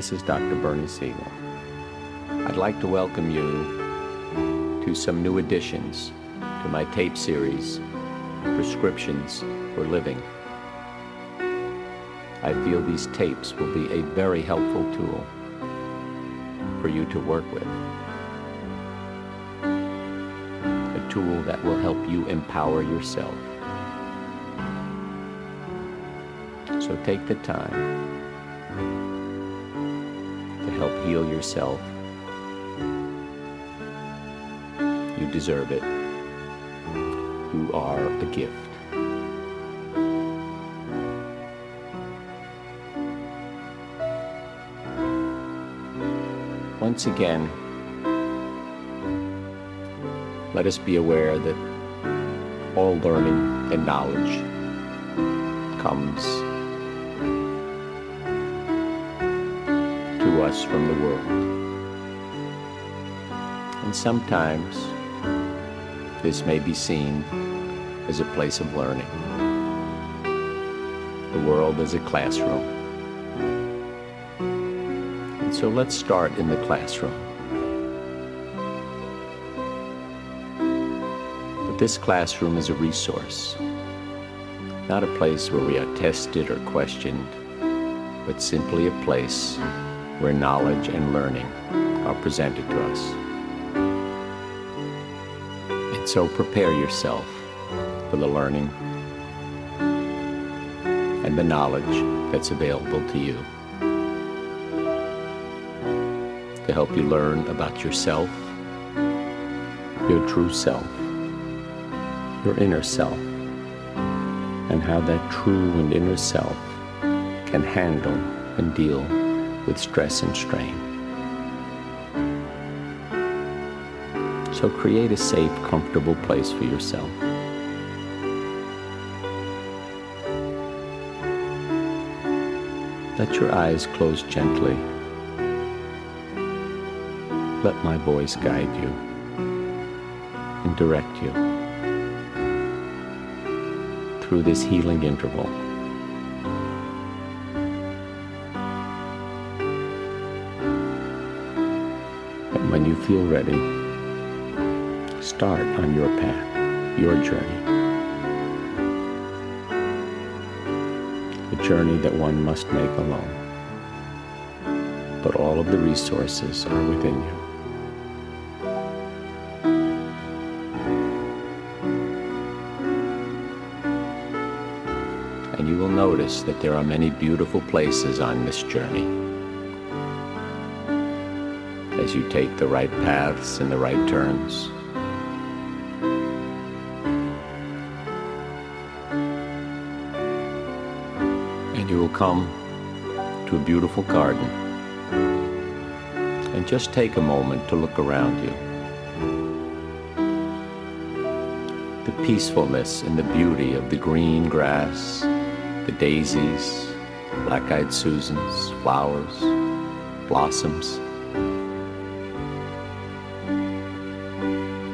This is Dr. Bernie Siegel. I'd like to welcome you to some new additions to my tape series, Prescriptions for Living. I feel these tapes will be a very helpful tool for you to work with. A tool that will help you empower yourself. So take the time yourself. You deserve it. You are a gift. Once again, let us be aware that all learning and knowledge comes us from the world. And sometimes this may be seen as a place of learning. The world is a classroom. And so let's start in the classroom. But this classroom is a resource, not a place where we are tested or questioned, but simply a place where knowledge and learning are presented to us. And so prepare yourself for the learning and the knowledge that's available to you to help you learn about yourself, your true self, your inner self, and how that true and inner self can handle and deal with stress and strain. So create a safe, comfortable place for yourself. Let your eyes close gently. Let my voice guide you and direct you through this healing interval. When you feel ready, start on your path, your journey. A journey that one must make alone. But all of the resources are within you. And you will notice that there are many beautiful places on this journey. As you take the right paths and the right turns. And you will come to a beautiful garden. And just take a moment to look around you. The peacefulness and the beauty of the green grass, the daisies, black eyed Susans, flowers, blossoms.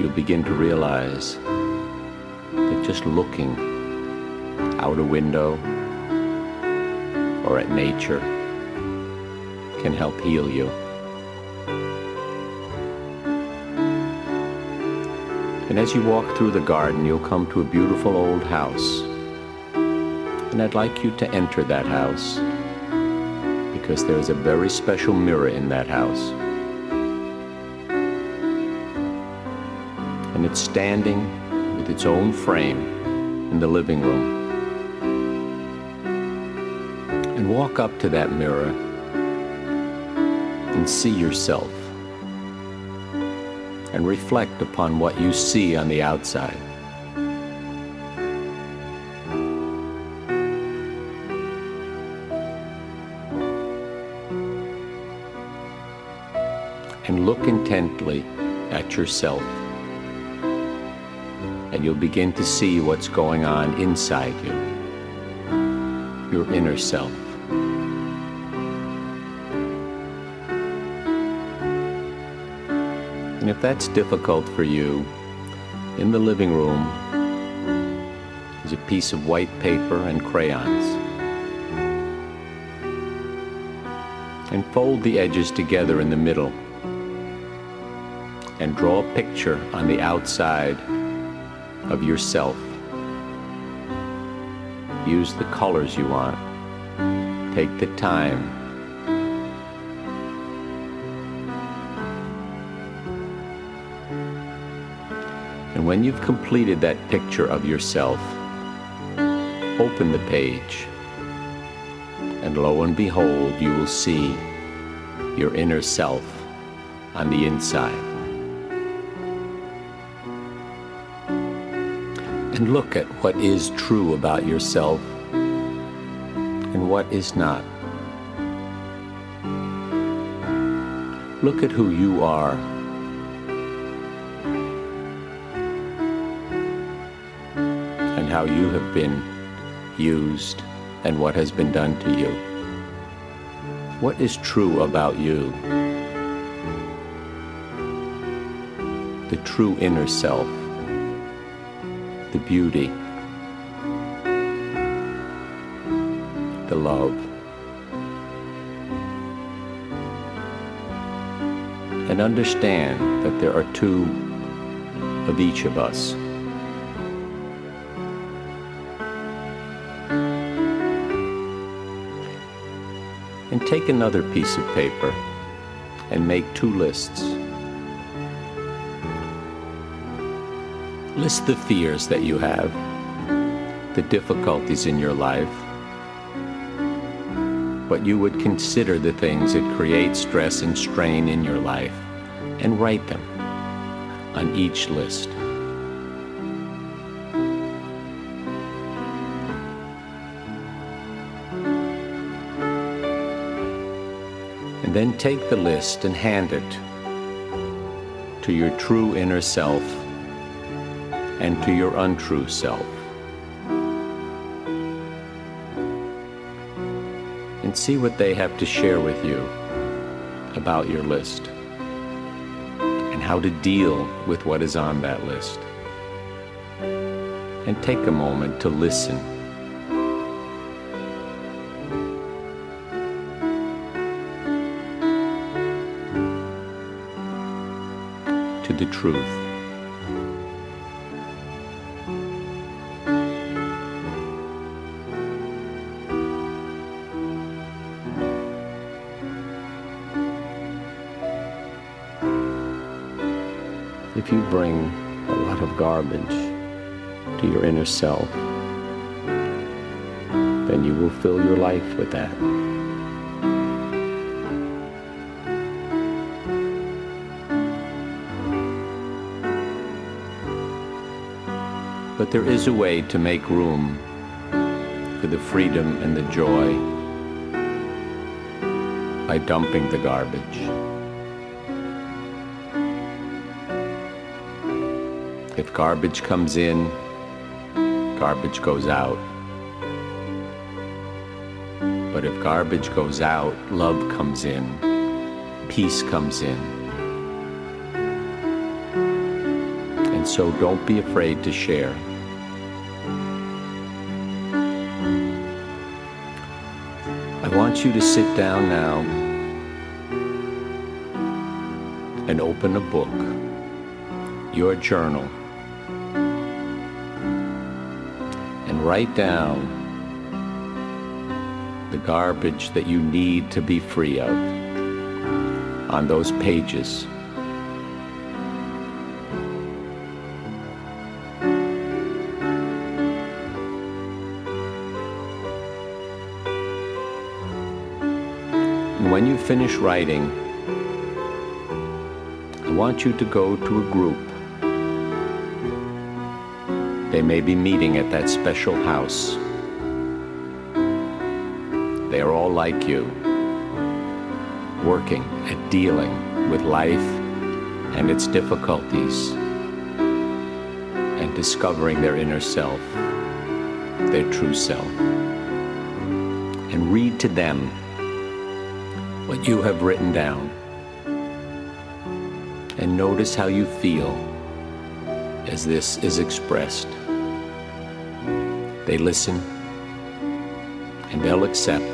You'll begin to realize that just looking out a window or at nature can help heal you. And as you walk through the garden, you'll come to a beautiful old house. And I'd like you to enter that house because there's a very special mirror in that house. It's standing with its own frame in the living room. And walk up to that mirror and see yourself and reflect upon what you see on the outside. And look intently at yourself, and you'll begin to see what's going on inside you, your inner self. And if that's difficult for you, in the living room is a piece of white paper and crayons. And fold the edges together in the middle. And draw a picture on the outside of yourself. Use the colors you want. Take the time. And when you've completed that picture of yourself, open the page. And lo and behold, you will see your inner self on the inside. And look at what is true about yourself and what is not. Look at who you are. And how you have been used and what has been done to you. What is true about you? The true inner self, beauty, the love. And understand that there are two of each of us. And take another piece of paper and make two lists. List the fears that you have, the difficulties in your life, what you would consider the things that create stress and strain in your life, and write them on each list. And then take the list and hand it to your true inner self and to your untrue self. And see what they have to share with you about your list and how to deal with what is on that list. And take a moment to listen. To the truth. If you bring a lot of garbage to your inner self, then you will fill your life with that. But there is a way to make room for the freedom and the joy by dumping the garbage. If garbage comes in, garbage goes out. But if garbage goes out, love comes in, peace comes in. And so don't be afraid to share. I want you to sit down now and open a book, your journal, write down the garbage that you need to be free of on those pages. When you finish writing, I want you to go to a group. They may be meeting at that special house. They are all like you, working at dealing with life and its difficulties and discovering their inner self, their true self. And read to them what you have written down. And notice how you feel as this is expressed. They listen and they'll accept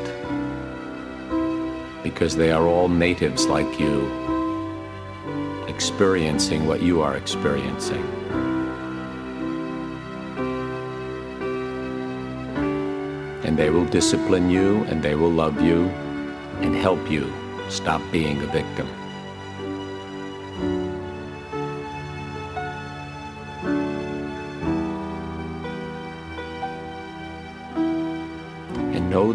because they are all natives like you, experiencing what you are experiencing. And they will discipline you and they will love you and help you stop being a victim.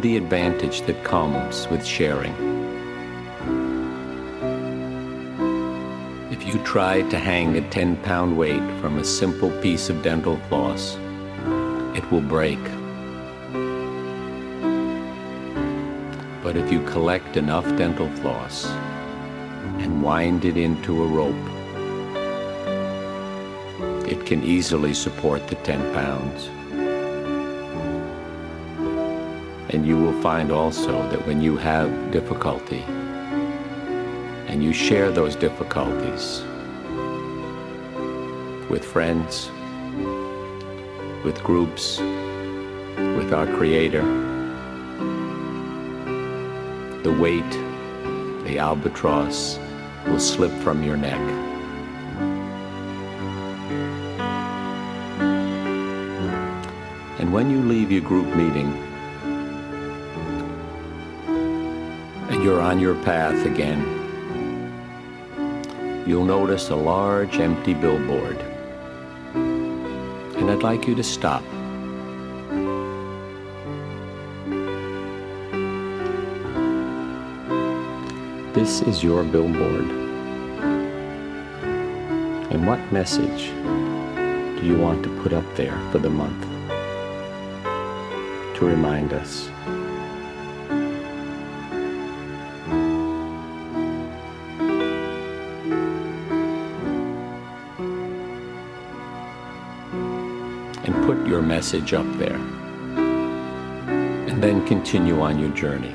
The advantage that comes with sharing. If you try to hang a 10 pound weight from a simple piece of dental floss, it will break. But if you collect enough dental floss and wind it into a rope, it can easily support the 10 pounds. And you will find also that when you have difficulty and you share those difficulties with friends, with groups, with our Creator, the weight, the albatross, will slip from your neck. And when you leave your group meeting you're on your path again, you'll notice a large empty billboard. And I'd like you to stop This is your billboard. And what message do you want to put up there for the month to remind us? Message up there. And then continue on your journey.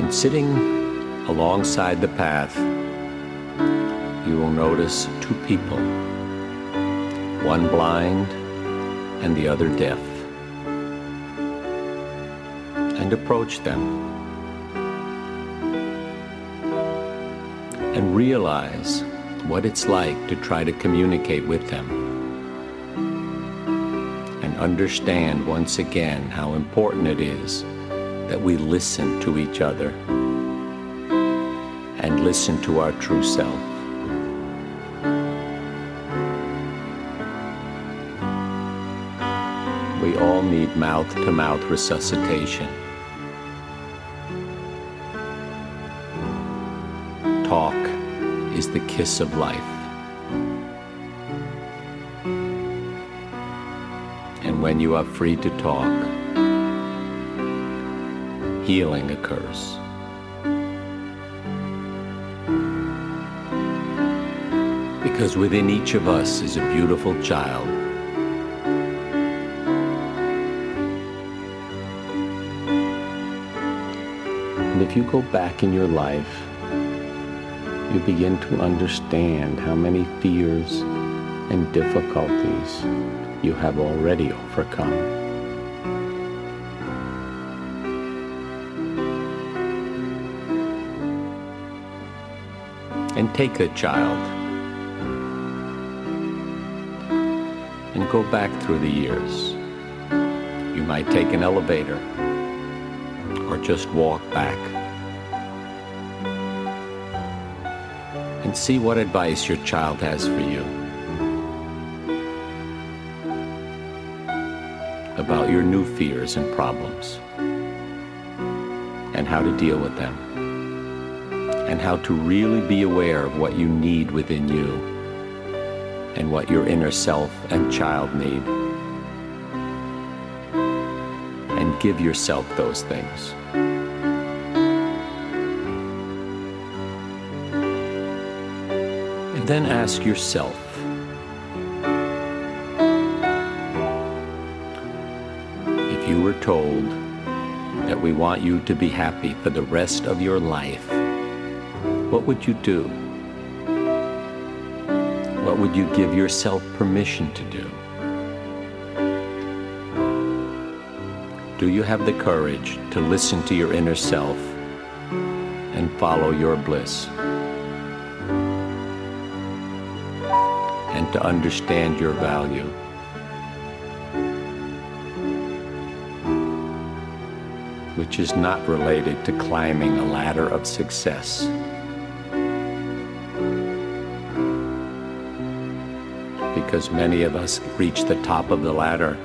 And sitting alongside the path, you will notice two people, one blind and the other deaf. And approach them and realize what it's like to try to communicate with them and understand once again how important it is that we listen to each other and listen to our true self. We all need mouth to mouth resuscitation. Is the kiss of life. And when you are free to talk, healing occurs. Because within each of us is a beautiful child. And if you go back in your life, you begin to understand how many fears and difficulties you have already overcome. and take a child and go back through the years. You might take an elevator or just walk back and see what advice your child has for you about your new fears and problems and how to deal with them and how to really be aware of what you need within you and what your inner self and child need. And give yourself those things. Then ask yourself if you were told that we want you to be happy for the rest of your life what would you do? What would you give yourself permission to do? Do you have the courage to listen to your inner self and follow your bliss? To understand your value? Which is not related to climbing a ladder of success. Because many of us reach the top of the ladder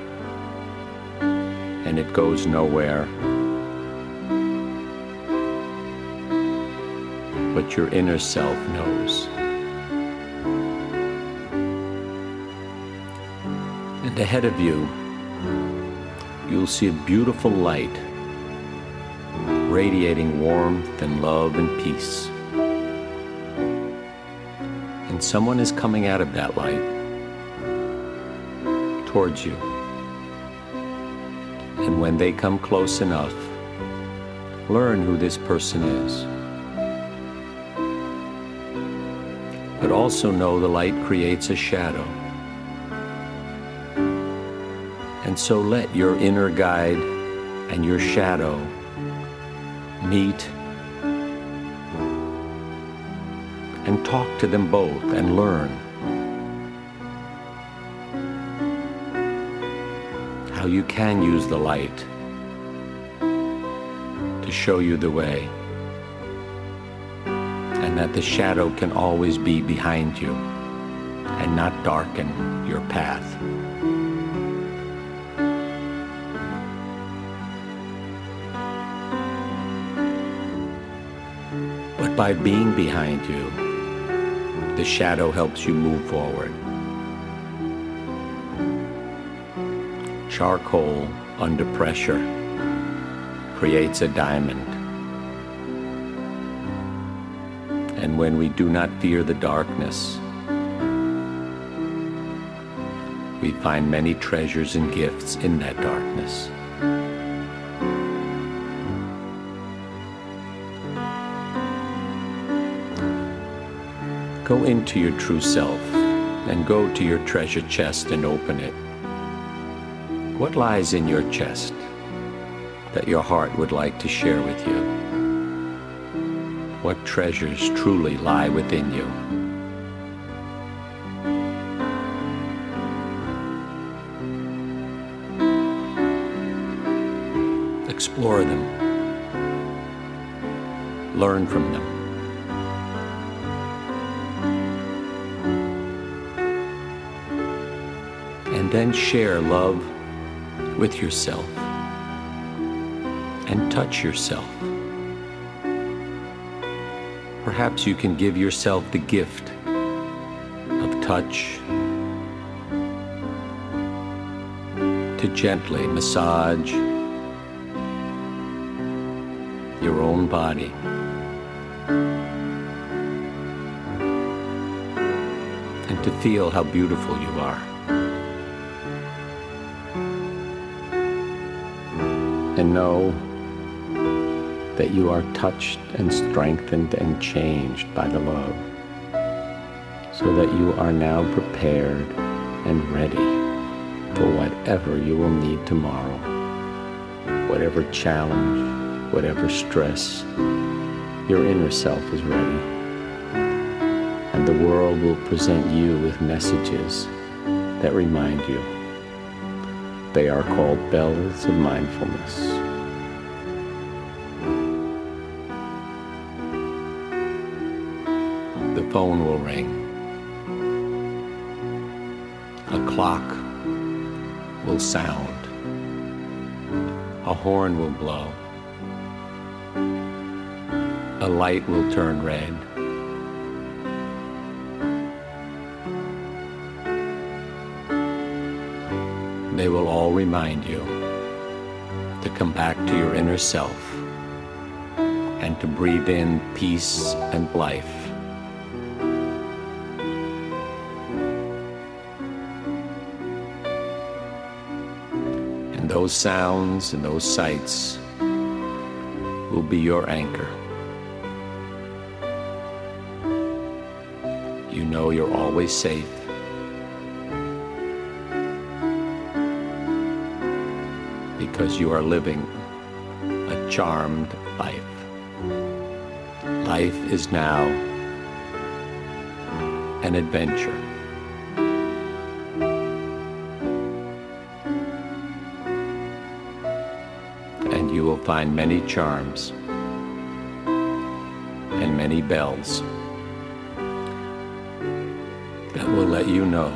and it goes nowhere. But your inner self knows. Ahead of you, you'll see a beautiful light radiating warmth and love and peace. And someone is coming out of that light towards you. And when they come close enough, learn who this person is. But also know the light creates a shadow. So let your inner guide and your shadow meet and talk to them both and learn. how you can use the light to show you the way, and that the shadow can always be behind you and not darken your path. By being behind you, the shadow helps you move forward. charcoal under pressure creates a diamond. And when we do not fear the darkness, we find many treasures and gifts in that darkness. Go into your true self and go to your treasure chest and open it. What lies in your chest that your heart would like to share with you? What treasures truly lie within you? Explore them. Learn from them. Then share love with yourself and touch yourself. Perhaps you can give yourself the gift of touch to gently massage your own body. And to feel how beautiful you are. And know that you are touched and strengthened and changed by the love, so that you are now prepared and ready for whatever you will need tomorrow, whatever challenge, whatever stress, your inner self is ready. And the world will present you with messages that remind you they are called bells of mindfulness. The phone will ring. A clock will sound. A horn will blow. A light will turn red. They will all remind you to come back to your inner self and to breathe in peace and life. And those sounds and those sights will be your anchor. You know you're always safe because you are living a charmed life. Life is now an adventure. And you will find many charms and many bells that will let you know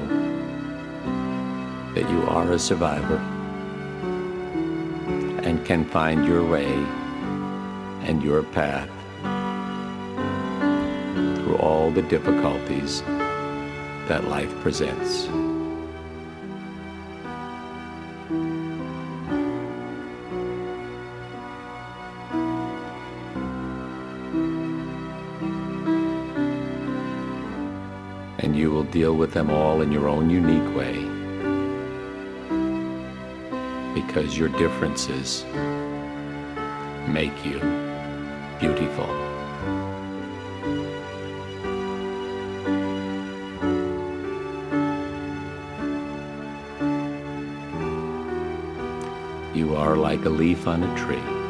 that you are a survivor and can find your way and your path through all the difficulties that life presents. And you will deal with them all in your own unique way because your differences make you beautiful. You are like a leaf on a tree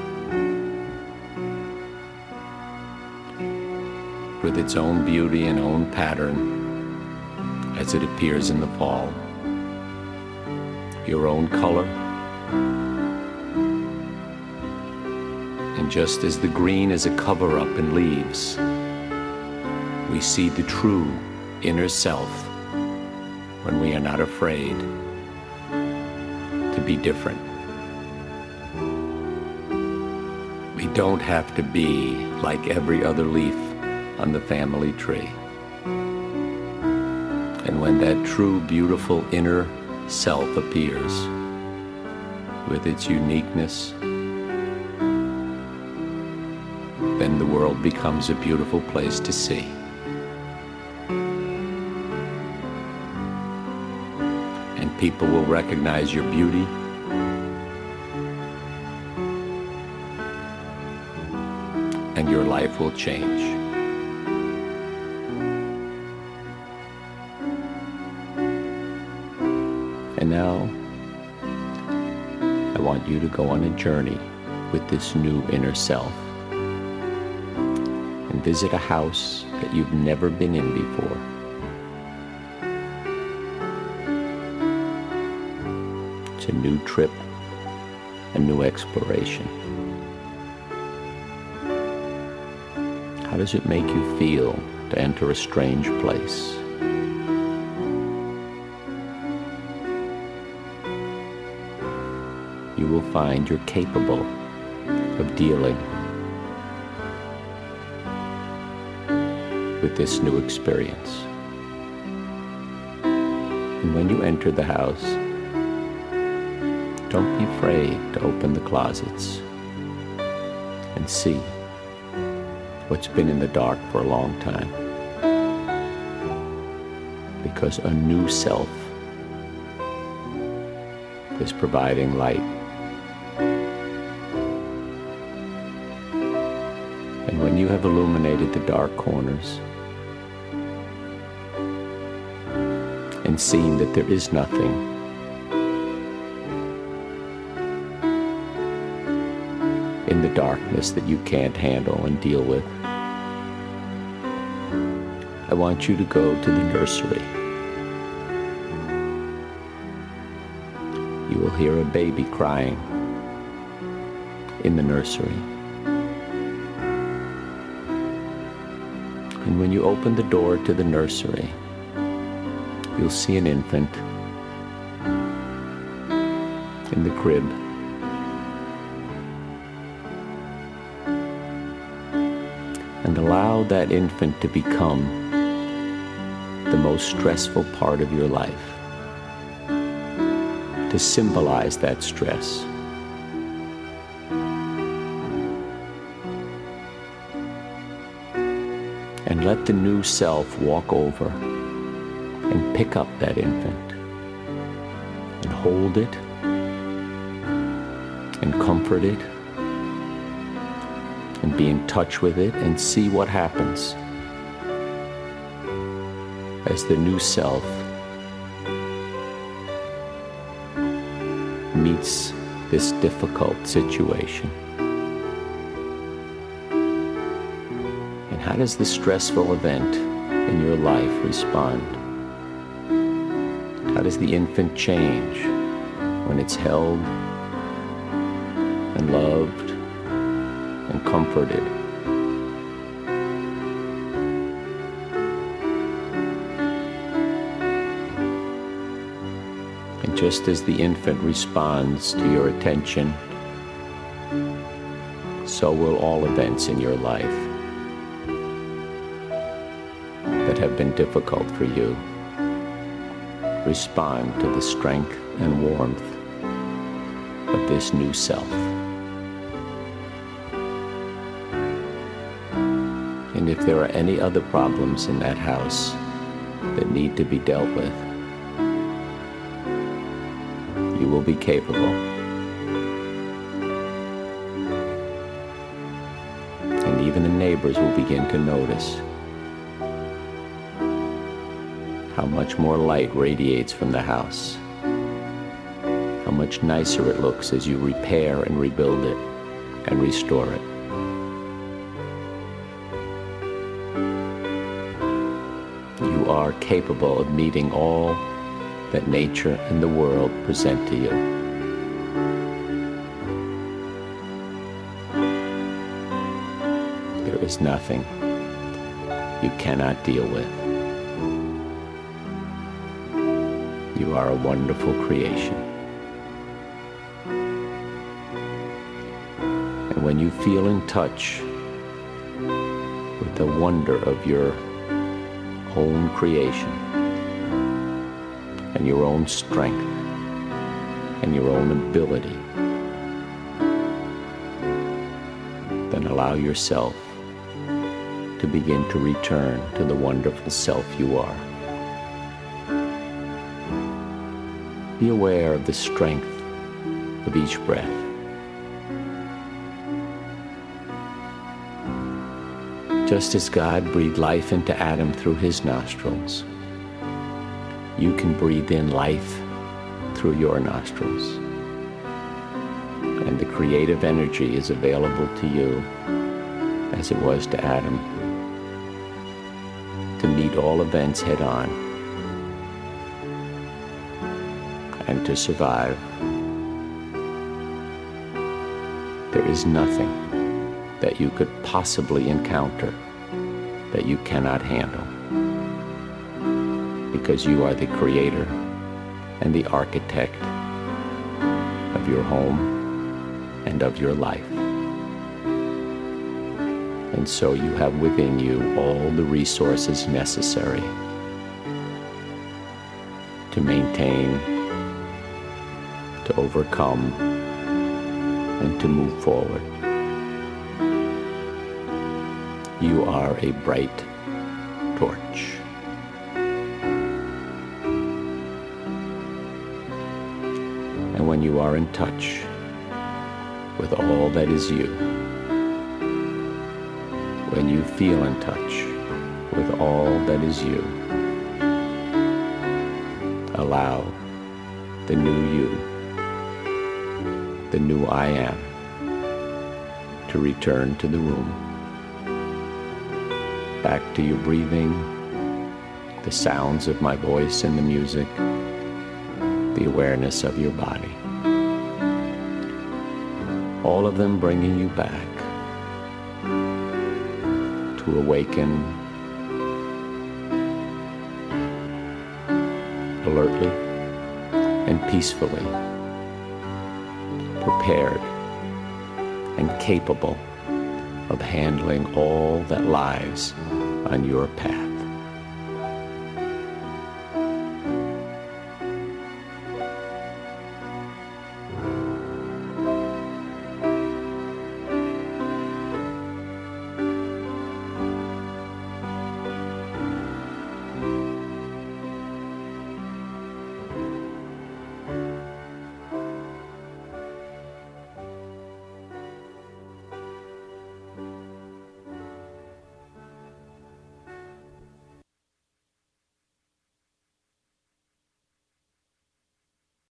with its own beauty and own pattern as it appears in the fall. Your own color. And just as the green is a cover up in leaves, we see the true inner self when we are not afraid to be different. We don't have to be like every other leaf on the family tree. And when that true, beautiful inner self appears with its uniqueness, then the world becomes a beautiful place to see. And people will recognize your beauty. And your life will change. And now, want you to go on a journey with this new inner self and visit a house that you've never been in before. It's a new trip, a new exploration. How does it make you feel to enter a strange place? Will find you're capable of dealing with this new experience. And when you enter the house, don't be afraid to open the closets and see what's been in the dark for a long time. Because a new self is providing light you have illuminated the dark corners and seen that there is nothing, in the darkness that you can't handle and deal with, I want you to go to the nursery. You will hear a baby crying in the nursery. And when you open the door to the nursery, you'll see an infant in the crib. And allow that infant to become the most stressful part of your life, to symbolize that stress. And let the new self walk over and pick up that infant and hold it and comfort it and be in touch with it and see what happens as the new self meets this difficult situation? How does the stressful event in your life respond? How does the infant change when it's held and loved and comforted? And just as the infant responds to your attention, so will all events in your life have been difficult for you respond to the strength and warmth of this new self. And if there are any other problems in that house that need to be dealt with, you will be capable. And even the neighbors will begin to notice how much more light radiates from the house, how much nicer it looks as you repair and rebuild it and restore it. You are capable of meeting all that nature and the world present to you. There is nothing you cannot deal with. You are a wonderful creation. And when you feel in touch with the wonder of your own creation and your own strength and your own ability, then allow yourself to begin to return to the wonderful self you are. Be aware of the strength of each breath. Just as God breathed life into Adam through his nostrils, you can breathe in life through your nostrils. And the creative energy is available to you as it was to Adam to meet all events head on and to survive. There is nothing that you could possibly encounter that you cannot handle because you are the creator and the architect of your home and of your life. And so you have within you all the resources necessary to maintain, to overcome, and to move forward. You are a bright torch. And when you are in touch with all that is you, when you feel in touch with all that is you, allow the new you, the new I am, to return to the room, back to your breathing, the sounds of my voice and the music, the awareness of your body. All of them bringing you back to awaken alertly and peacefully, prepared and capable of handling all that lies on your path.